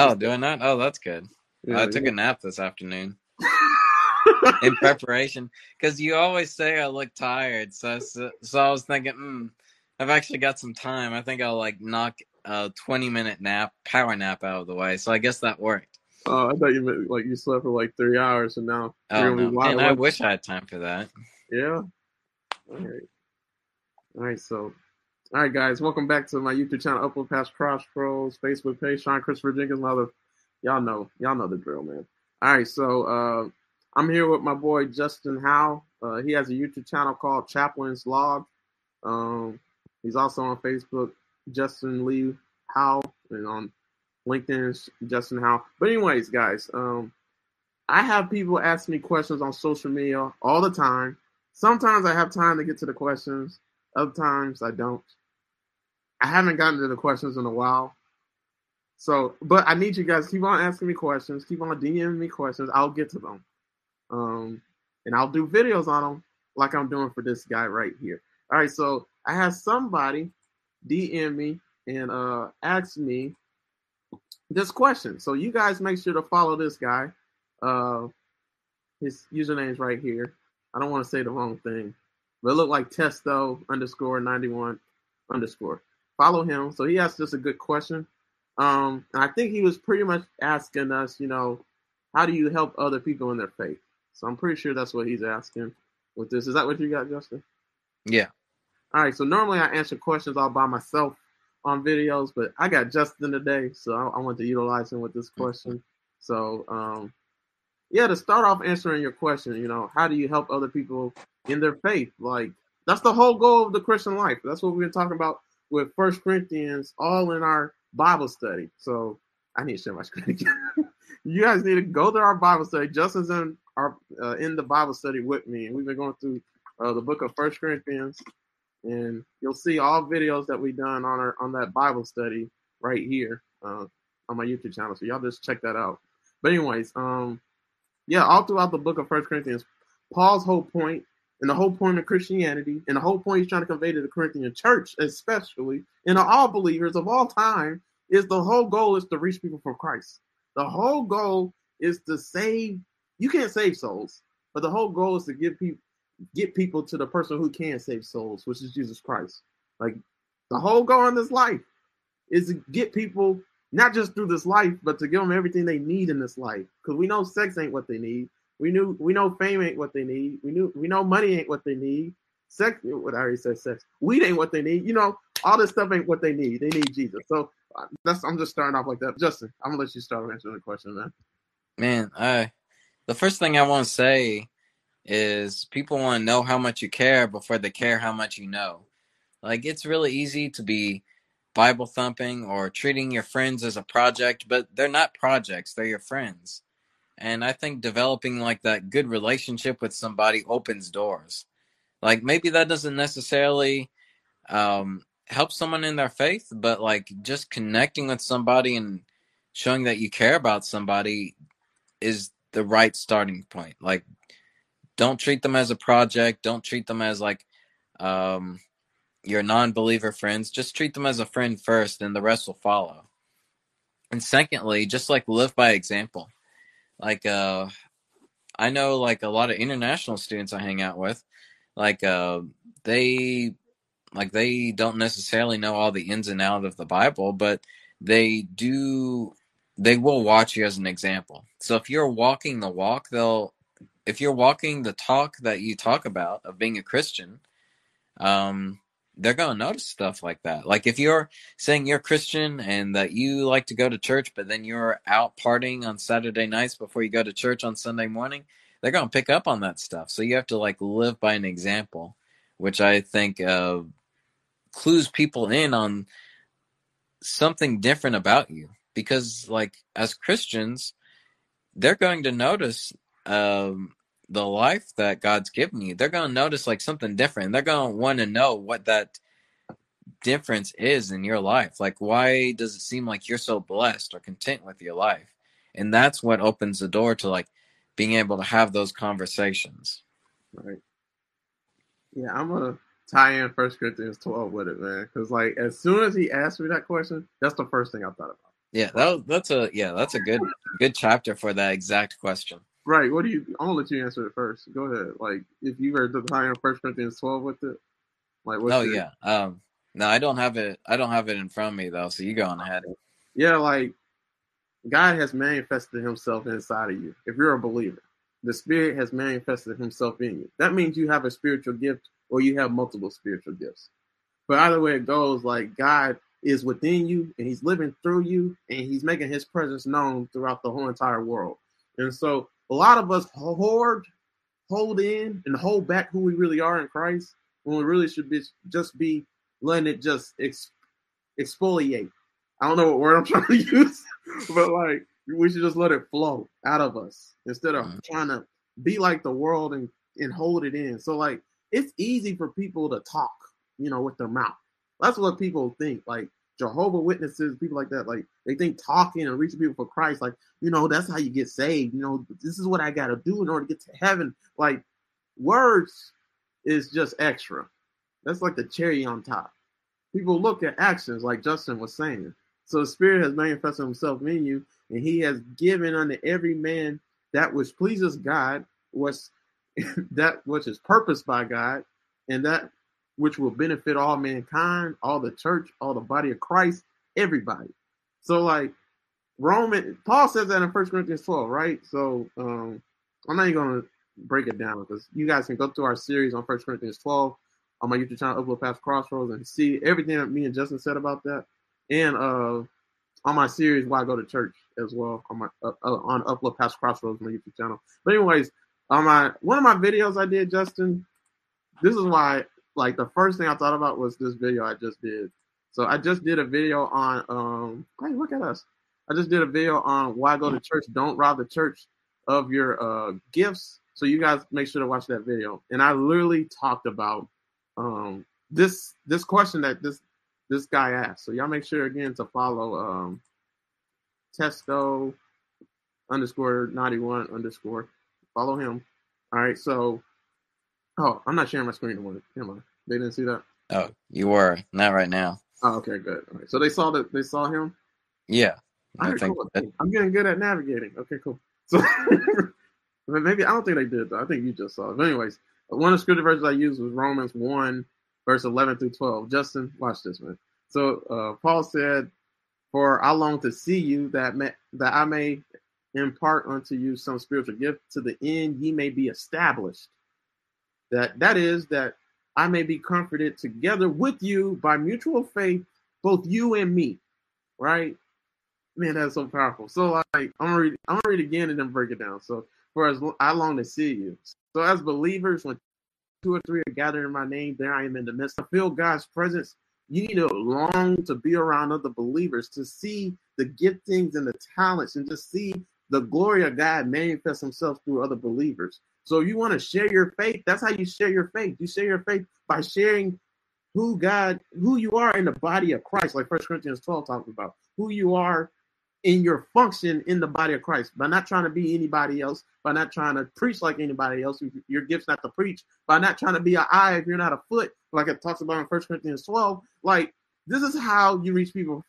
Oh, doing that? Oh, that's good. Yeah, I took yeah. a nap this afternoon in preparation because you always say I look tired. So, so, so I was thinking, hmm, I've actually got some time. I think I'll like knock a 20 minute nap, power nap out of the way. So I guess that worked. Oh, I thought you meant like you slept for like three hours and now Oh, no. be wide Man, I wish I had time for that. Yeah. All right. All right. So, all right, guys, welcome back to my YouTube channel, Upload Past Cross Pros, Facebook page, Sean Christopher Jenkins, mother. Y'all know, y'all know the drill, man. All right. So, uh, I'm here with my boy Justin Howe. Uh, he has a YouTube channel called Chaplain's Log. Um, he's also on Facebook, Justin Lee Howe, and on LinkedIn, Justin Howe. But anyways, guys, um, I have people ask me questions on social media all the time. Sometimes I have time to get to the questions. Other times I don't. I haven't gotten to the questions in a while. So, but I need you guys keep on asking me questions. Keep on DMing me questions. I'll get to them. Um, and I'll do videos on them like I'm doing for this guy right here. All right, so I had somebody DM me and uh ask me this question. So you guys make sure to follow this guy. Uh his username's right here. I don't want to say the wrong thing. But it looked like testo underscore 91 underscore. Follow him. So he asked us a good question. Um, and I think he was pretty much asking us, you know, how do you help other people in their faith? So I'm pretty sure that's what he's asking with this. Is that what you got, Justin? Yeah. All right. So normally I answer questions all by myself on videos, but I got Justin today, so I, I want to utilize him with this question. So, um, yeah, to start off answering your question, you know, how do you help other people in their faith? Like that's the whole goal of the Christian life. That's what we've been talking about with First Corinthians, all in our Bible study. So I need to share my screen you guys need to go to our Bible study. Justin's in our uh, in the Bible study with me, and we've been going through uh, the book of First Corinthians, and you'll see all videos that we've done on our on that Bible study right here uh, on my YouTube channel. So y'all just check that out. But anyways, um, yeah, all throughout the book of First Corinthians, Paul's whole point and the whole point of Christianity and the whole point he's trying to convey to the Corinthian church, especially and all believers of all time, is the whole goal is to reach people for Christ. The whole goal is to save. You can't save souls, but the whole goal is to give people get people to the person who can save souls, which is Jesus Christ. Like the whole goal in this life is to get people not just through this life, but to give them everything they need in this life. Because we know sex ain't what they need. We knew we know fame ain't what they need. We knew we know money ain't what they need. Sex, what I already said, sex. Weed ain't what they need. You know, all this stuff ain't what they need. They need Jesus. So uh, that's I'm just starting off like that. Justin, I'm gonna let you start answering the question, man. Man, I the first thing I want to say is people want to know how much you care before they care how much you know. Like it's really easy to be Bible thumping or treating your friends as a project, but they're not projects, they're your friends. And I think developing like that good relationship with somebody opens doors. Like maybe that doesn't necessarily um help someone in their faith, but like just connecting with somebody and showing that you care about somebody is the right starting point. Like don't treat them as a project, don't treat them as like um your non-believer friends, just treat them as a friend first and the rest will follow. And secondly, just like live by example. Like uh I know like a lot of international students I hang out with, like uh they like they don't necessarily know all the ins and outs of the Bible, but they do they will watch you as an example. So if you're walking the walk, they'll if you're walking the talk that you talk about of being a Christian, um they're going to notice stuff like that. Like if you're saying you're Christian and that you like to go to church, but then you're out partying on Saturday nights before you go to church on Sunday morning, they're going to pick up on that stuff. So you have to like live by an example, which I think uh, clues people in on something different about you. Because like as Christians, they're going to notice um, the life that God's given you. They're going to notice like something different. They're going to want to know what that difference is in your life. Like, why does it seem like you're so blessed or content with your life? And that's what opens the door to like being able to have those conversations. Right. Yeah, I'm gonna tie in First Corinthians 12 with it, man. Because like as soon as he asked me that question, that's the first thing I thought about. Yeah, that, that's a yeah, that's a good good chapter for that exact question. Right. What do you? I'm gonna let you answer it first. Go ahead. Like, if you were the in First Corinthians 12 with it, like, what's oh your... yeah. Um, no, I don't have it. I don't have it in front of me though. So you go on ahead. Yeah, like God has manifested Himself inside of you. If you're a believer, the Spirit has manifested Himself in you. That means you have a spiritual gift, or you have multiple spiritual gifts. But either way it goes, like God is within you, and He's living through you, and He's making His presence known throughout the whole entire world. And so, a lot of us hoard, hold in, and hold back who we really are in Christ, when we really should be just be letting it just ex- exfoliate. I don't know what word I'm trying to use, but like we should just let it flow out of us instead of mm-hmm. trying to be like the world and and hold it in. So like it's easy for people to talk, you know, with their mouth. That's what people think. Like Jehovah Witnesses, people like that, like they think talking and reaching people for Christ, like you know, that's how you get saved. You know, this is what I got to do in order to get to heaven. Like words is just extra. That's like the cherry on top. People look at actions, like Justin was saying. So the Spirit has manifested Himself in you, and He has given unto every man that which pleases God, was that which is purposed by God, and that which will benefit all mankind, all the church, all the body of Christ, everybody. So like Roman Paul says that in First Corinthians 12, right? So um I'm not even gonna break it down because you guys can go through our series on First Corinthians 12 on my YouTube channel, Upload Past Crossroads, and see everything that me and Justin said about that. And uh, on my series, Why I Go to Church as well on my uh, uh, on Upload Past Crossroads, my YouTube channel. But anyways, on my one of my videos I did, Justin, this is why like the first thing I thought about was this video I just did. So I just did a video on um hey look at us. I just did a video on why go to church. Don't rob the church of your uh gifts. So you guys make sure to watch that video. And I literally talked about um, this this question that this this guy asked. So y'all make sure again to follow um, Testo underscore ninety one underscore. Follow him. All right. So, oh, I'm not sharing my screen anymore. Am I? They didn't see that. Oh, you were not right now. Oh, okay, good. So they saw that they saw him. Yeah, I, I think cool. that... I'm getting good at navigating. Okay, cool. So maybe I don't think they did though. I think you just saw it. But anyways, one of the scripture verses I used was Romans 1, verse 11 through 12. Justin, watch this, man. So uh, Paul said, For I long to see you that, may, that I may impart unto you some spiritual gift to the end ye may be established. That That is, that I may be comforted together with you by mutual faith, both you and me. Right? Man, that's so powerful. So like I'm gonna read I'm gonna read again and then break it down. So for as I long to see you. So as believers, when two or three are gathered in my name, there I am in the midst. I feel God's presence. You need to long to be around other believers to see the giftings and the talents and just see the glory of God manifests himself through other believers. So you want to share your faith, that's how you share your faith. You share your faith by sharing who God, who you are in the body of Christ, like First Corinthians 12 talks about, who you are in your function in the body of Christ by not trying to be anybody else, by not trying to preach like anybody else. Your gift's not to preach, by not trying to be an eye if you're not a foot, like it talks about in First Corinthians 12. Like this is how you reach people,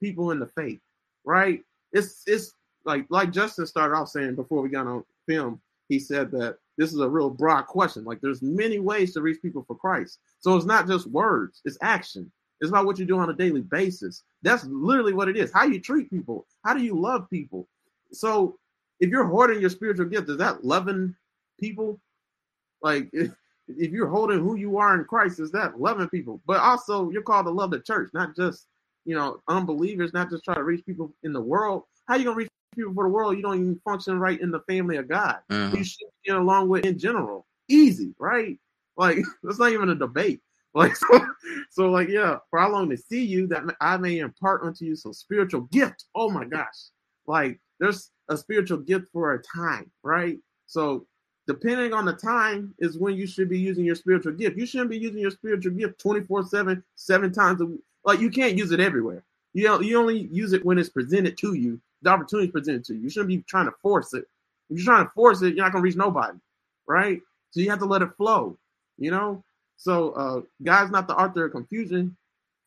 people in the faith, right? It's it's like like Justin started off saying before we got on film. He said that this is a real broad question. Like there's many ways to reach people for Christ. So it's not just words; it's action. It's about what you do on a daily basis. That's literally what it is. How you treat people. How do you love people? So if you're hoarding your spiritual gift, is that loving people? Like if, if you're holding who you are in Christ, is that loving people? But also you're called to love the church, not just you know unbelievers, not just try to reach people in the world. How you gonna reach people for the world? You don't even function right in the family of God. Mm-hmm. You should get along with in general. Easy, right? Like that's not even a debate. Like so, so like yeah, for how long to see you that I may impart unto you some spiritual gift. Oh my gosh. Like there's a spiritual gift for a time, right? So depending on the time is when you should be using your spiritual gift. You shouldn't be using your spiritual gift 24-7, seven times a week. Like you can't use it everywhere. You know, you only use it when it's presented to you. The opportunity is presented to you. You shouldn't be trying to force it. If you're trying to force it, you're not gonna reach nobody, right? So you have to let it flow, you know. So uh, God's not the author of confusion.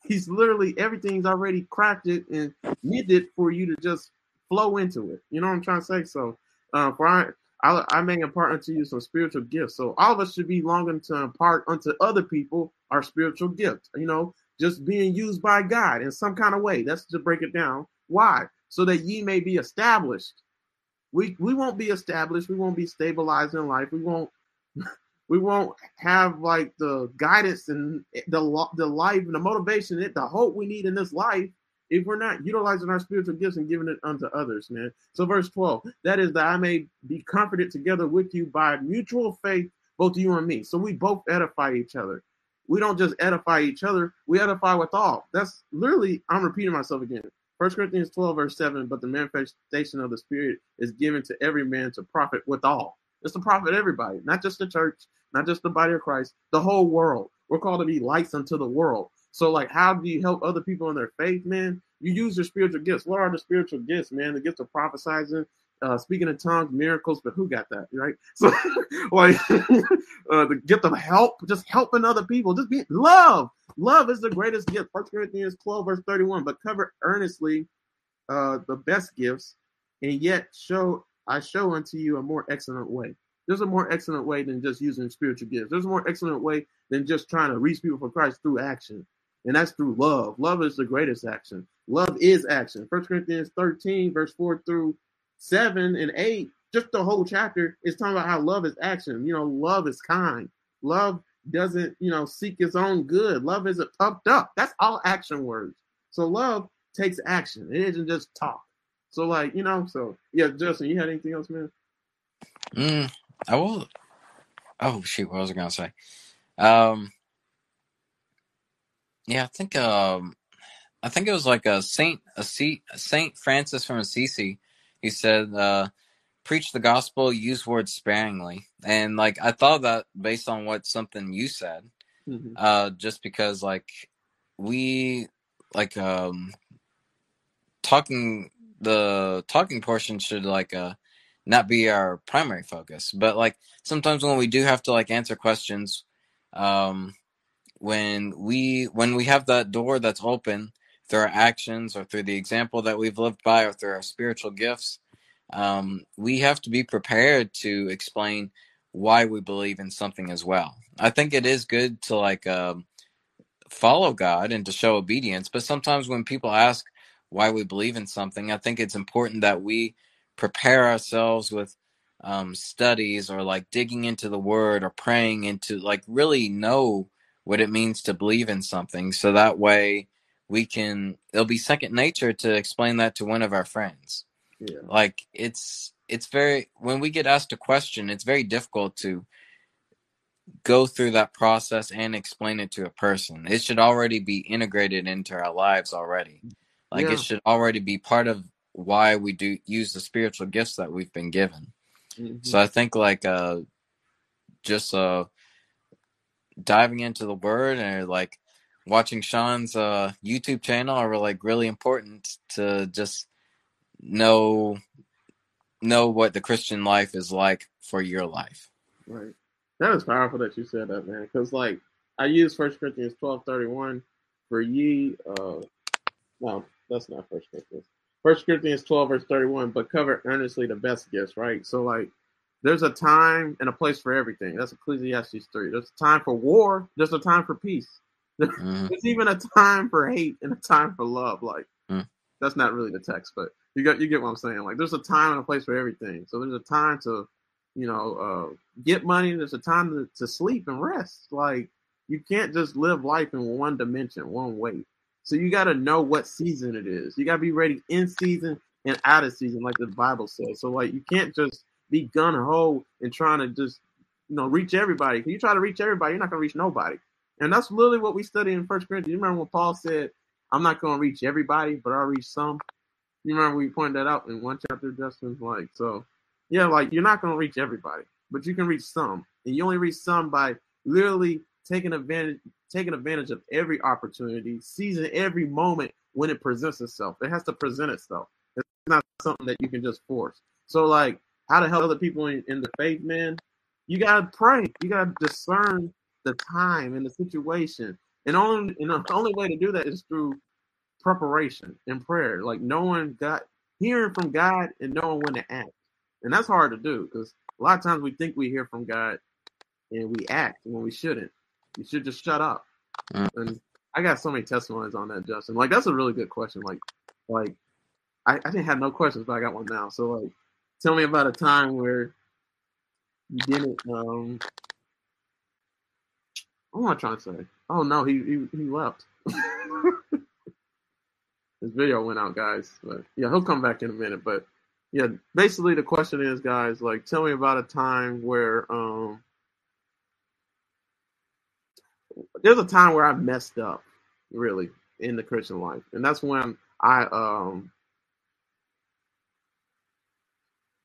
He's literally everything's already crafted and knitted for you to just flow into it. You know what I'm trying to say? So, uh, for I, I, I may impart unto you some spiritual gifts. So all of us should be longing to impart unto other people our spiritual gifts. You know, just being used by God in some kind of way. That's to break it down. Why? So that ye may be established. We we won't be established. We won't be stabilized in life. We won't we won't have like the guidance and the the life and the motivation, the hope we need in this life if we're not utilizing our spiritual gifts and giving it unto others, man. So, verse 12, that is that I may be comforted together with you by mutual faith, both you and me. So, we both edify each other. We don't just edify each other, we edify with all. That's literally, I'm repeating myself again. 1 Corinthians 12, verse 7, but the manifestation of the Spirit is given to every man to profit with all. It's to profit everybody, not just the church, not just the body of Christ, the whole world. We're called to be lights unto the world. So, like, how do you help other people in their faith, man? You use your spiritual gifts. What are the spiritual gifts, man? The gift of prophesying, uh, speaking in tongues, miracles, but who got that, right? So, like, uh, the gift of help, just helping other people, just be love. Love is the greatest gift. First Corinthians 12, verse 31. But cover earnestly uh, the best gifts, and yet show I show unto you a more excellent way. There's a more excellent way than just using spiritual gifts. There's a more excellent way than just trying to reach people for Christ through action. And that's through love. Love is the greatest action. Love is action. First Corinthians 13, verse 4 through 7 and 8, just the whole chapter is talking about how love is action. You know, love is kind. Love doesn't, you know, seek its own good. Love isn't pumped up. That's all action words. So love takes action. It isn't just talk. So like, you know, so yeah, Justin, you had anything else, man? Mm, I will. Oh shoot, what was I gonna say? Um, yeah, I think um, I think it was like a Saint a Saint Francis from Assisi. He said, uh, "Preach the gospel, use words sparingly." And like I thought that based on what something you said, mm-hmm. uh, just because like we like um talking the talking portion should like uh not be our primary focus but like sometimes when we do have to like answer questions um when we when we have that door that's open through our actions or through the example that we've lived by or through our spiritual gifts um we have to be prepared to explain why we believe in something as well i think it is good to like um follow god and to show obedience but sometimes when people ask why we believe in something. I think it's important that we prepare ourselves with um, studies or like digging into the word or praying into like really know what it means to believe in something. So that way we can, it'll be second nature to explain that to one of our friends. Yeah. Like it's, it's very, when we get asked a question, it's very difficult to go through that process and explain it to a person. It should already be integrated into our lives already. Like yeah. it should already be part of why we do use the spiritual gifts that we've been given. Mm-hmm. So I think like uh just uh diving into the word and like watching Sean's uh YouTube channel are like really important to just know know what the Christian life is like for your life. Right. That is powerful that you said that, man. Because like I use First Corinthians twelve thirty one for ye. Uh, no, that's not First Corinthians. First Corinthians 12, verse 31, but cover earnestly the best gifts, right? So like there's a time and a place for everything. That's Ecclesiastes 3. There's a time for war, there's a time for peace. Mm. There's even a time for hate and a time for love. Like mm. that's not really the text, but you got you get what I'm saying. Like there's a time and a place for everything. So there's a time to, you know, uh, get money. There's a time to, to sleep and rest. Like you can't just live life in one dimension, one way. So you got to know what season it is. You got to be ready in season and out of season, like the Bible says. So like you can't just be gun ho and trying to just you know reach everybody. If you try to reach everybody, you're not gonna reach nobody. And that's literally what we study in First Corinthians. You remember when Paul said, "I'm not gonna reach everybody, but I'll reach some." You remember we pointed that out in one chapter, Justin. Like so, yeah, like you're not gonna reach everybody, but you can reach some, and you only reach some by literally taking advantage taking advantage of every opportunity, seizing every moment when it presents itself. It has to present itself. It's not something that you can just force. So, like, how to help other people in, in the faith, man? You gotta pray. You gotta discern the time and the situation. And only and the only way to do that is through preparation and prayer, like knowing God, hearing from God, and knowing when to act. And that's hard to do because a lot of times we think we hear from God and we act when we shouldn't. You should just shut up. Mm. And I got so many testimonies on that, Justin. Like that's a really good question. Like, like I, I didn't have no questions, but I got one now. So like, tell me about a time where you didn't. Um, what am I trying to say? Oh no, he he, he left. His video went out, guys. But yeah, he'll come back in a minute. But yeah, basically the question is, guys, like, tell me about a time where um there's a time where I messed up, really, in the Christian life, and that's when I um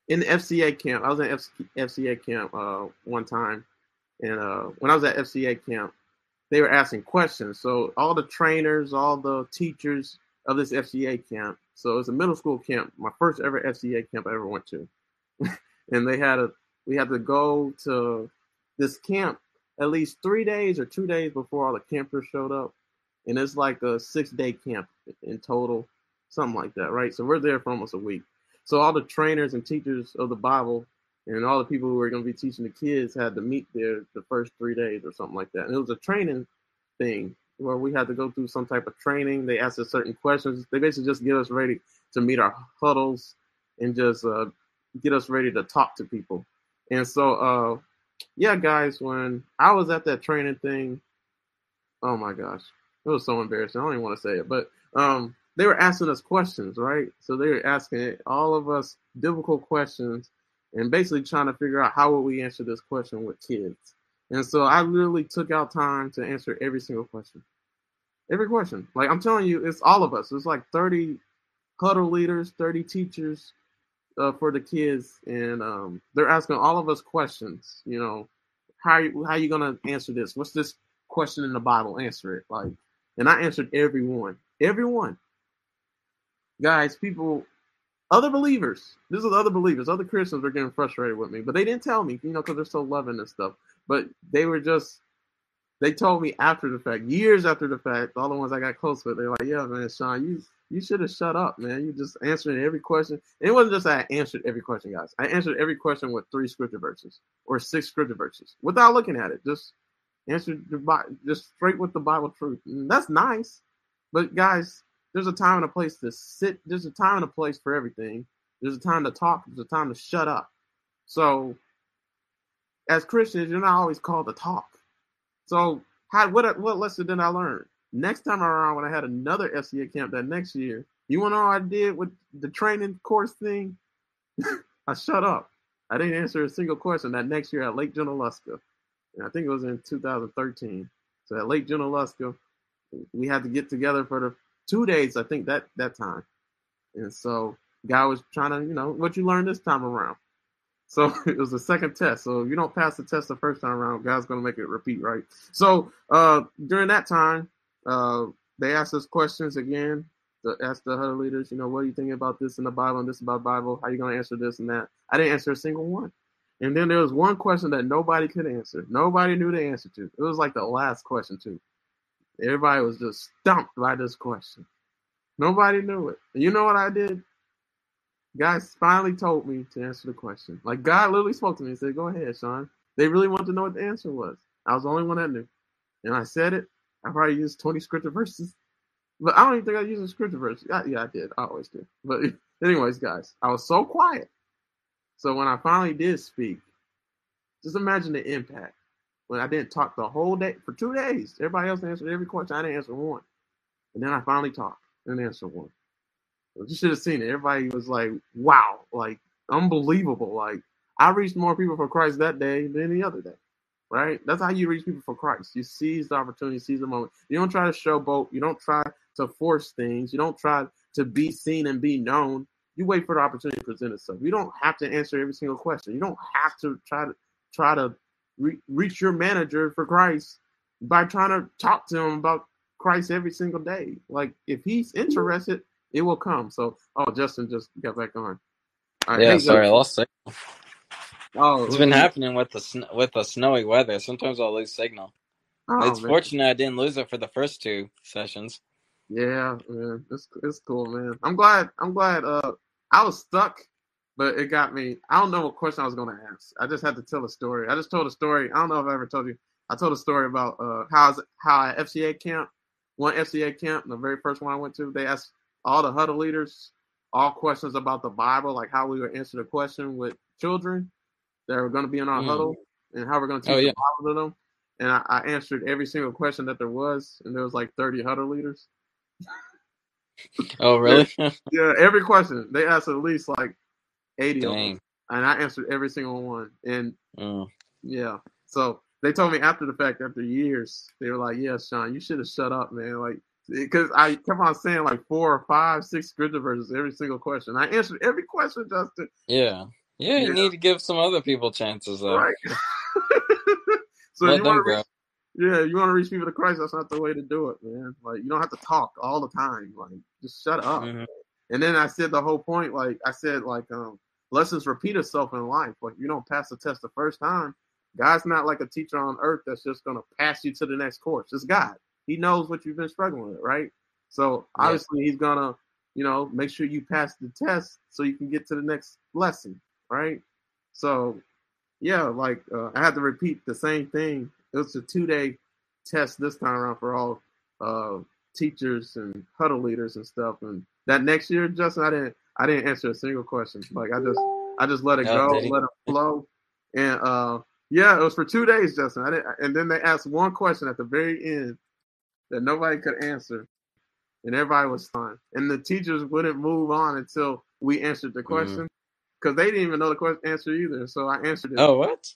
in the FCA camp. I was in FCA camp uh one time, and uh when I was at FCA camp, they were asking questions. So all the trainers, all the teachers of this FCA camp. So it's a middle school camp, my first ever FCA camp I ever went to, and they had a we had to go to this camp at least three days or two days before all the campers showed up. And it's like a six day camp in total, something like that, right? So we're there for almost a week. So all the trainers and teachers of the Bible and all the people who were going to be teaching the kids had to meet there the first three days or something like that. And it was a training thing where we had to go through some type of training. They asked us certain questions. They basically just get us ready to meet our huddles and just uh, get us ready to talk to people. And so, uh, yeah, guys, when I was at that training thing, oh my gosh, it was so embarrassing. I don't even want to say it, but um, they were asking us questions, right? So they were asking all of us difficult questions and basically trying to figure out how would we answer this question with kids. And so I literally took out time to answer every single question. Every question. Like I'm telling you, it's all of us. It's like 30 huddle leaders, 30 teachers uh, for the kids, and um, they're asking all of us questions. You know, how are you, how you gonna answer this? What's this question in the Bible? Answer it. Like, and I answered every one. Every one. Guys, people, other believers. This is other believers. Other Christians were getting frustrated with me, but they didn't tell me, you know, because they're so loving and stuff. But they were just they told me after the fact, years after the fact, all the ones I got close with, they're like, "Yeah, man, Sean, you you should have shut up, man. You just answered every question. And it wasn't just I answered every question, guys. I answered every question with three scripture verses or six scripture verses without looking at it. Just answered the just straight with the Bible truth. And that's nice, but guys, there's a time and a place to sit. There's a time and a place for everything. There's a time to talk. There's a time to shut up. So, as Christians, you're not always called to talk. So, how what what lesson did I learn? Next time around, when I had another FCA camp that next year, you want to know I did with the training course thing? I shut up. I didn't answer a single question that next year at Lake Junaluska. And I think it was in 2013. So at Lake Junaluska, we had to get together for the two days, I think that that time. And so guy was trying to, you know, what you learned this time around. So it was the second test. So if you don't pass the test the first time around, God's gonna make it repeat, right? So uh, during that time, uh, they asked us questions again. To ask the huddle leaders, you know, what are you thinking about this in the Bible and this about Bible? How you gonna answer this and that? I didn't answer a single one. And then there was one question that nobody could answer. Nobody knew the answer to. It was like the last question too. Everybody was just stumped by this question. Nobody knew it. You know what I did? Guys finally told me to answer the question. Like God literally spoke to me and said, "Go ahead, Sean." They really wanted to know what the answer was. I was the only one that knew, and I said it. I probably used twenty scripture verses, but I don't even think I used a scripture verse. Yeah, yeah, I did. I always do. But anyways, guys, I was so quiet. So when I finally did speak, just imagine the impact. When I didn't talk the whole day for two days, everybody else answered every question. I didn't answer one, and then I finally talked and answered one. You should have seen it. Everybody was like, "Wow!" Like unbelievable. Like I reached more people for Christ that day than any other day. Right? That's how you reach people for Christ. You seize the opportunity, seize the moment. You don't try to showboat. You don't try to force things. You don't try to be seen and be known. You wait for the opportunity to present itself. You don't have to answer every single question. You don't have to try to try to re- reach your manager for Christ by trying to talk to him about Christ every single day. Like if he's interested, it will come. So, oh, Justin just got back on. Right, yeah, sorry, I lost signal. Oh, it's been happening with the with the snowy weather. Sometimes I'll lose signal. Oh, it's man. fortunate I didn't lose it for the first two sessions. Yeah, man, it's it's cool, man. I'm glad. I'm glad. Uh, I was stuck, but it got me. I don't know what question I was gonna ask. I just had to tell a story. I just told a story. I don't know if I ever told you. I told a story about uh how how at FCA camp, one FCA camp, the very first one I went to, they asked all the huddle leaders all questions about the Bible, like how we would answer the question with children that were going to be in our Mm. huddle and how we're going to teach Oh, yeah. the Bible to them. And I, I answered every single question that there was, and there was like 30 huddle leaders. Oh, really? Yeah, every question they asked at least like 80 of them, Dang. and I answered every single one. And Mm. yeah, so they told me after the fact, after years, they were like, "Yeah, Sean, you should have shut up, man." Like, because I kept on saying like four or five, six scripture verses every single question. I answered every question, Justin. Yeah. Yeah, you Yeah. need to give some other people chances, though. Right. so Let you want to grow. reach, yeah, you want to reach people to Christ. That's not the way to do it, man. Like, you don't have to talk all the time. Like, just shut up. Mhm. And then I said the whole point, like I said, like um, lessons repeat itself in life. Like you don't pass the test the first time. God's not like a teacher on earth that's just gonna pass you to the next course. It's God. He knows what you've been struggling with, right? So Yeah. obviously he's gonna, you know, make sure you pass the test so you can get to the next lesson, right? So yeah, like uh, I had to repeat the same thing. It was a two day test this time around for all uh, teachers and huddle leaders and stuff. And that next year, Justin, I didn't I didn't answer a single question. Like I just I just let it Oh, go, let it flow. And uh, yeah, it was for two days, Justin. I didn't, and then they asked one question at the very end that nobody could answer, and everybody was fine. And the teachers wouldn't move on until we answered the question because they didn't even know the question answer either. So I answered it. Oh, what?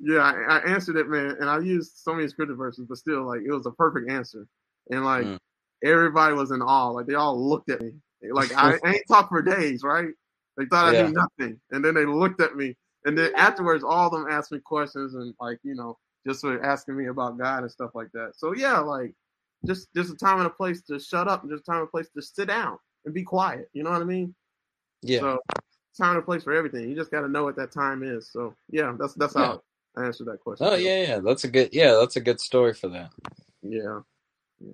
Yeah, I, I answered it, man, and I used so many scripture verses, but still, like, it was a perfect answer, and like Mm. everybody was in awe. Like they all looked at me. Like I, I ain't talked for days, right? They thought I Yeah. knew nothing, and then they looked at me, and then afterwards, all of them asked me questions and like you know just were asking me about God and stuff like that. So yeah, like just just a time and a place to shut up, and just a time and a place to sit down and be quiet. You know what I mean? Yeah. So time and place for everything. You just got to know what that time is. So yeah, that's that's how I answered that question. Oh, yeah, yeah. That's a good. Yeah, that's a good story for that. Yeah.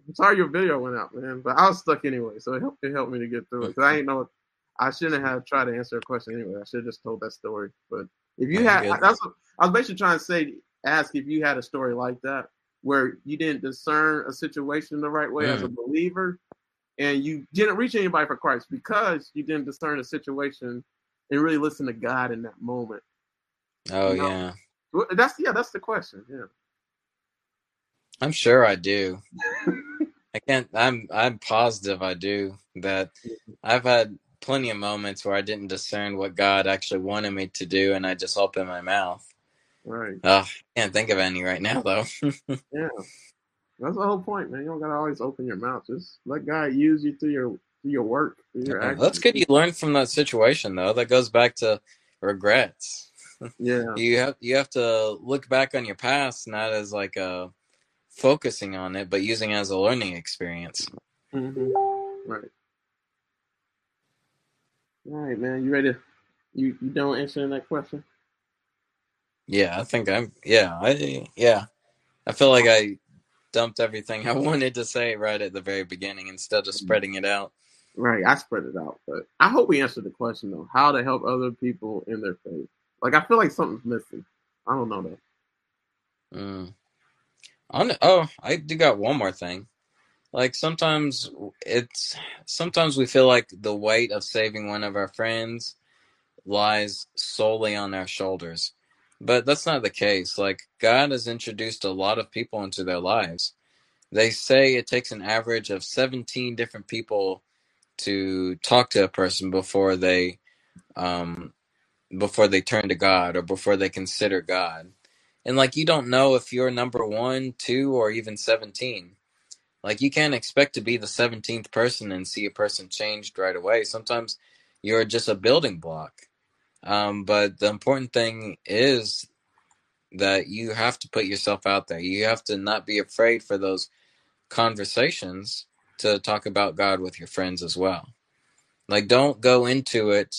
I'm sorry your video went out, man, but I was stuck anyway, so it helped, it helped me to get through it. Cause I ain't know I shouldn't have tried to answer a question anyway. I should have just told that story. But if you had, good. that's what I was basically trying to say. Ask if you had a story like that where you didn't discern a situation the right way as a Mm. believer, and you didn't reach anybody for Christ because you didn't discern a situation and really listen to God in that moment. Oh, No. yeah. That's yeah, that's the question. Yeah. I'm sure I do. I can't. I'm. I'm positive I do. That mm-hmm. I've had plenty of moments where I didn't discern what God actually wanted me to do, and I just opened my mouth. Right. Oh, can't think of any right now though. Yeah. That's the whole point, man. You don't gotta always open your mouth. Just let God use you through your through your work, through your actions. That's good. You learned from that situation, though. That goes back to regrets. Yeah. You have you have to look back on your past, not as like a focusing on it, but using it as a learning experience. hmm Right. All right, man. You ready? To, you you done answering that question? Yeah, I think I'm. Yeah, I yeah. I feel like I dumped everything I wanted to say right at the very beginning instead of spreading it out. Right. I spread it out, but I hope we answered the question though. How to help other people in their faith? Like I feel like something's missing. I don't know though. Mm. On oh, I do got one more thing. Like sometimes it's sometimes we feel like the weight of saving one of our friends lies solely on our shoulders. But that's not the case. Like God has introduced a lot of people into their lives. They say it takes an average of 17 different people to talk to a person before they um before they turn to God or before they consider God. And like you don't know if you're number 1, 2 or even 17. Like you can't expect to be the 17th person and see a person changed right away. Sometimes you're just a building block. Um, but the important thing is that you have to put yourself out there. You have to not be afraid for those conversations to talk about God with your friends as well. Like, don't go into it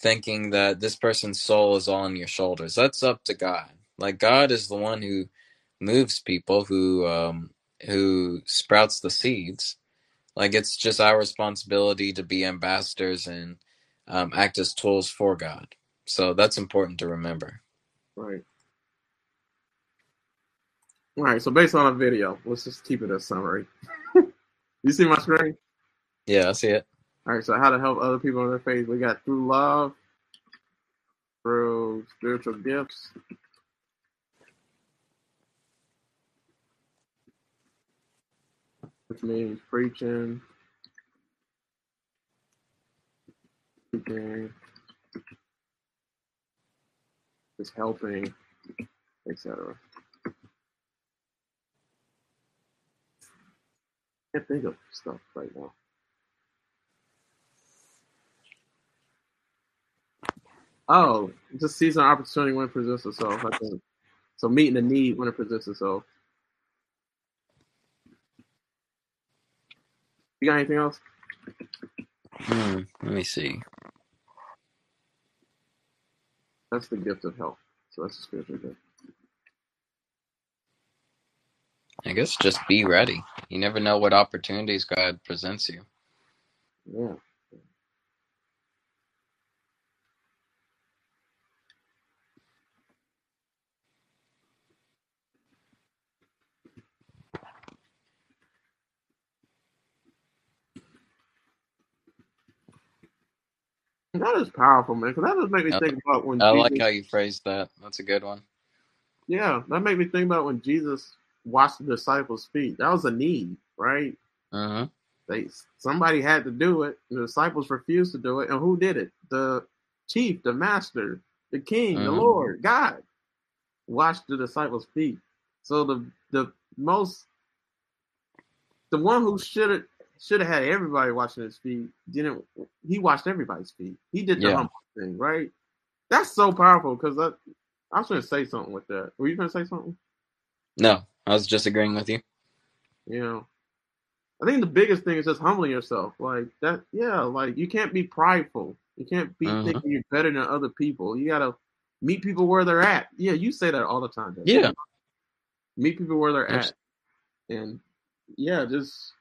thinking that this person's soul is all on your shoulders. That's up to God. Like, God is the one who moves people, who um, who sprouts the seeds. Like it's just our responsibility to be ambassadors and um, act as tools for God. So that's important to remember. Right. All right. So based on a video, let's just keep it a summary. you see my screen? Yeah, I see it. All right. So how to help other people in their faith? We got through love, through spiritual gifts. Which means preaching, teaching, just helping, etc. Can't think of stuff right now. Oh, just seize an opportunity when it presents itself. I think so. Meeting the need when it presents itself. You got anything else? Hmm, let me see. That's the gift of help. So that's the spiritual gift. I guess just be ready. You never know what opportunities God presents you. Yeah. That is powerful, man. Because that just make me I, think about when I Jesus, like how you phrased that. That's a good one. yeah, that made me think about when Jesus washed the disciples' feet. That was a need, right? Uh-huh. They somebody had to do it. The disciples refused to do it, and who did it? The chief, the master, the king, the Mhm. Lord, God, washed the disciples' feet. So the the most, the one who should have should have had everybody watching his feet didn't. He watched everybody's feet. He did the Yeah. humble thing, right? That's so powerful because I, I was going to say something with that. Were you going to say something? No, I was just agreeing with you. You know, I think the biggest thing is just humbling yourself. Like that, yeah. Like you can't be prideful. You can't be Mhm. thinking you're better than other people. You gotta meet people where they're at. Yeah, you say that all the time. Dave. Yeah. meet people where they're at, and yeah, just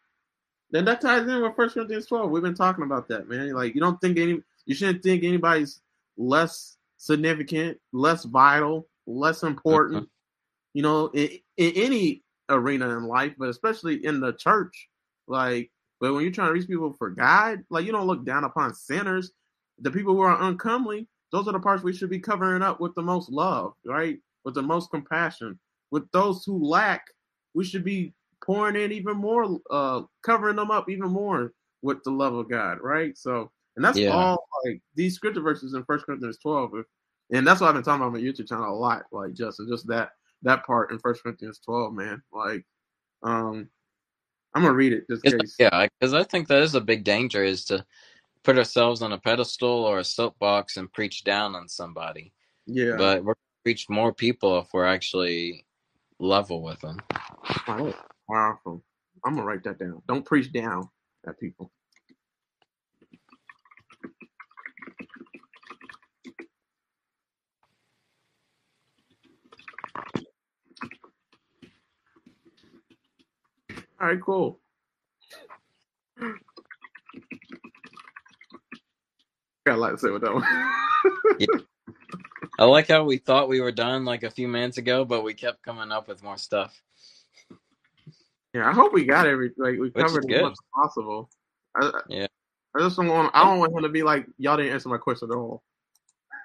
then that ties in with First Corinthians twelve. We've been talking about that, man. Like you don't think any, you shouldn't think anybody's less significant, less vital, less important. You know, in, in any arena in life, but especially in the church. Like, but when you're trying to reach people for God, like you don't look down upon sinners. The people who are uncomely, those are the parts we should be covering up with the most love, right? With the most compassion. With those who lack, we should be pouring in even more, uh, covering them up even more with the love of God, right? So, and that's Yeah. all like these scripture verses in First Corinthians 12. If, and that's what I've been talking about on my YouTube channel a lot, like Justin, just that that part in First Corinthians 12, man. Like, um, I'm gonna read it just in case. yeah, because I think that is a big danger is to put ourselves on a pedestal or a soapbox and preach down on somebody. Yeah. But we're gonna reach more people if we're actually level with them. Wow, powerful. I'm gonna write that down. Don't preach down at people. All right, cool. Got a lot to say with that one. I like how we thought we were done like a few minutes ago, but we kept coming up with more stuff. Yeah, I hope we got every like we Which covered as much as possible. I, Yeah. I just don't want I don't want him to be like y'all didn't answer my question at all.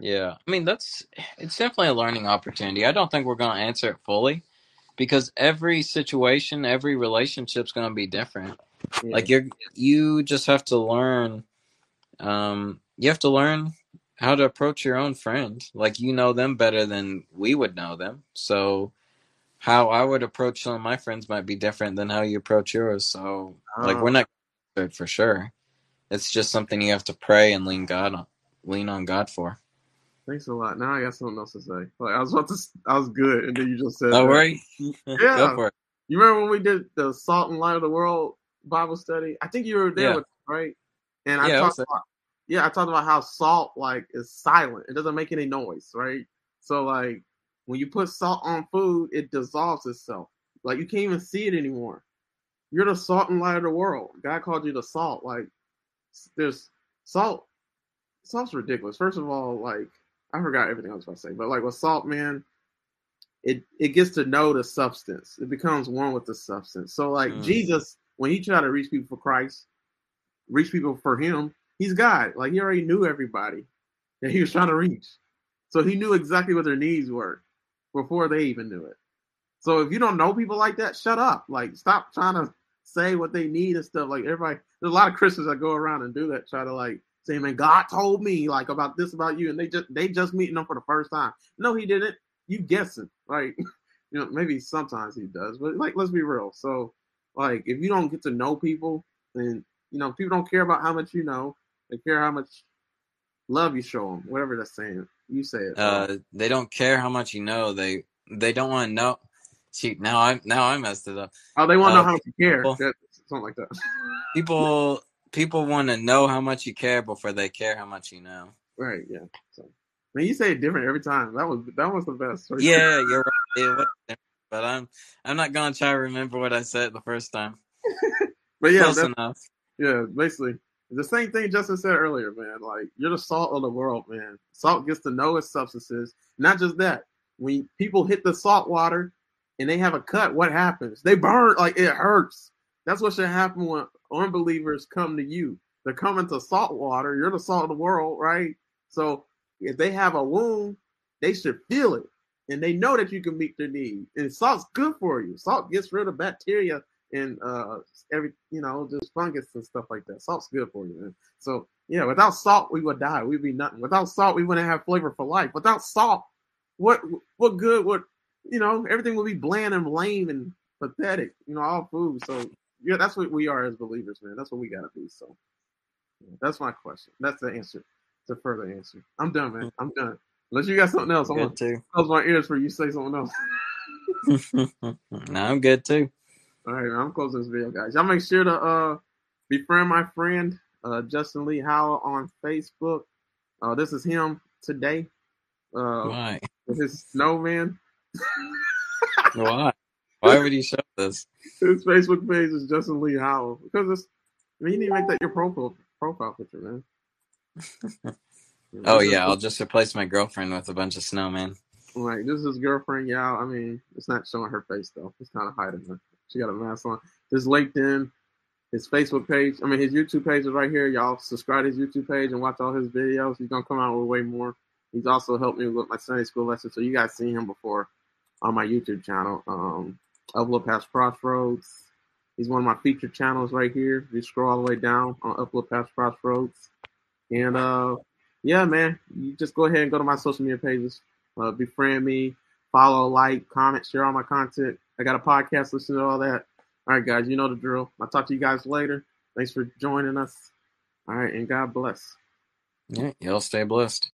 Yeah, I mean that's it's definitely a learning opportunity. I don't think we're going to answer it fully because every situation, every relationship's going to be different. Yeah. Like you're you just have to learn um you have to learn how to approach your own friend. Like you know them better than we would know them. So how I would approach some of my friends might be different than how you approach yours. So like Ah. we're not gonna answer it for sure. It's just something you have to pray and lean God on, lean on God for. Thanks a lot. Now I got something else to say. Like I was about to, I was good, and then you just said, Don't that. worry. Yeah. Go for it. You remember when we did the Salt and Light of the World Bible study? I think you were there Yeah. with right. And I Yeah, talked about yeah, I talked about how salt like is silent. It doesn't make any noise, right? So like when you put salt on food, it dissolves itself. Like you can't even see it anymore. You're the salt and light of the world. God called you the salt. Like there's salt. Salt's ridiculous. First of all, like I forgot everything I was about to say, but like with salt, man, it it gets to know the substance. It becomes one with the substance. So like mm. Jesus, when he tried to reach people for Christ, reach people for him, he's God. Like he already knew everybody that he was trying to reach. So he knew exactly what their needs were before they even knew it. So if you don't know people like that, shut up. Like stop trying to say what they need and stuff. Like everybody, there's a lot of Christians that go around and do that, try to like say, "Man, God told me like about this about you," and they just they just meeting them for the first time. No, He didn't. You guessing, right? you know, maybe sometimes He does, but like let's be real. So like if you don't get to know people, then you know people don't care about how much you know. They care how much love you show them. Whatever that's saying, you say it. Uh, they don't care how much you know. They they don't want to know. See, now I now I messed it up. Oh, they want to uh, know how much you care. People, something like that. people people want to know how much you care before they care how much you know. Right. Yeah. So, I mean, you say it different every time. That was that was the best. Yeah, you're right. but I'm I'm not gonna try to remember what I said the first time. but yeah, enough. Yeah, basically the same thing Justin said earlier, man. Like you're the salt of the world, man. Salt gets to know its substances. Not just that. When people hit the salt water and they have a cut, what happens? They burn. Like it hurts. That's what should happen when unbelievers come to you. They're coming to salt water. You're the salt of the world, right? So if they have a wound, they should feel it. And they know that you can meet their need. And salt's good for you. Salt gets rid of bacteria and uh every you know, just fungus and stuff like that. Salt's good for you, man. So yeah, without salt we would die. We'd be nothing. Without salt we wouldn't have flavor for life. Without salt, what what good would you know, everything would be bland and lame and pathetic, you know, all food. So yeah, that's what we are as believers, man. That's what we gotta be. So yeah, that's my question. That's the answer. It's a further answer. I'm done, man. I'm done. Unless you got something else, I'm good gonna close my ears for you say something else. no, I'm good too. All right, man, I'm closing this video, guys. Y'all make sure to uh befriend my friend uh Justin Lee Howell on Facebook. Uh this is him today. Uh Why? with his snowman. Why? Why would you show this? His Facebook page is Justin Lee Howell because it's. I mean, you need to make that your profile profile picture, man. oh yeah, I'll just replace my girlfriend with a bunch of snowmen. Like this is his girlfriend. Yeah, I mean, it's not showing her face though. It's kind of hiding her. She got a mask on. His LinkedIn, his Facebook page. I mean, his YouTube page is right here. Y'all subscribe to his YouTube page and watch all his videos. He's gonna come out with way more. He's also helped me with my Sunday school lesson, so you guys seen him before on my YouTube channel. Um, Upload Past Crossroads. He's one of my featured channels right here. You scroll all the way down on Upload Past Crossroads. And uh, yeah, man, you just go ahead and go to my social media pages. Uh, befriend me, follow, like, comment, share all my content. I got a podcast, listen to all that. All right, guys, you know the drill. I'll talk to you guys later. Thanks for joining us. All right, and God bless. Yeah, y'all stay blessed.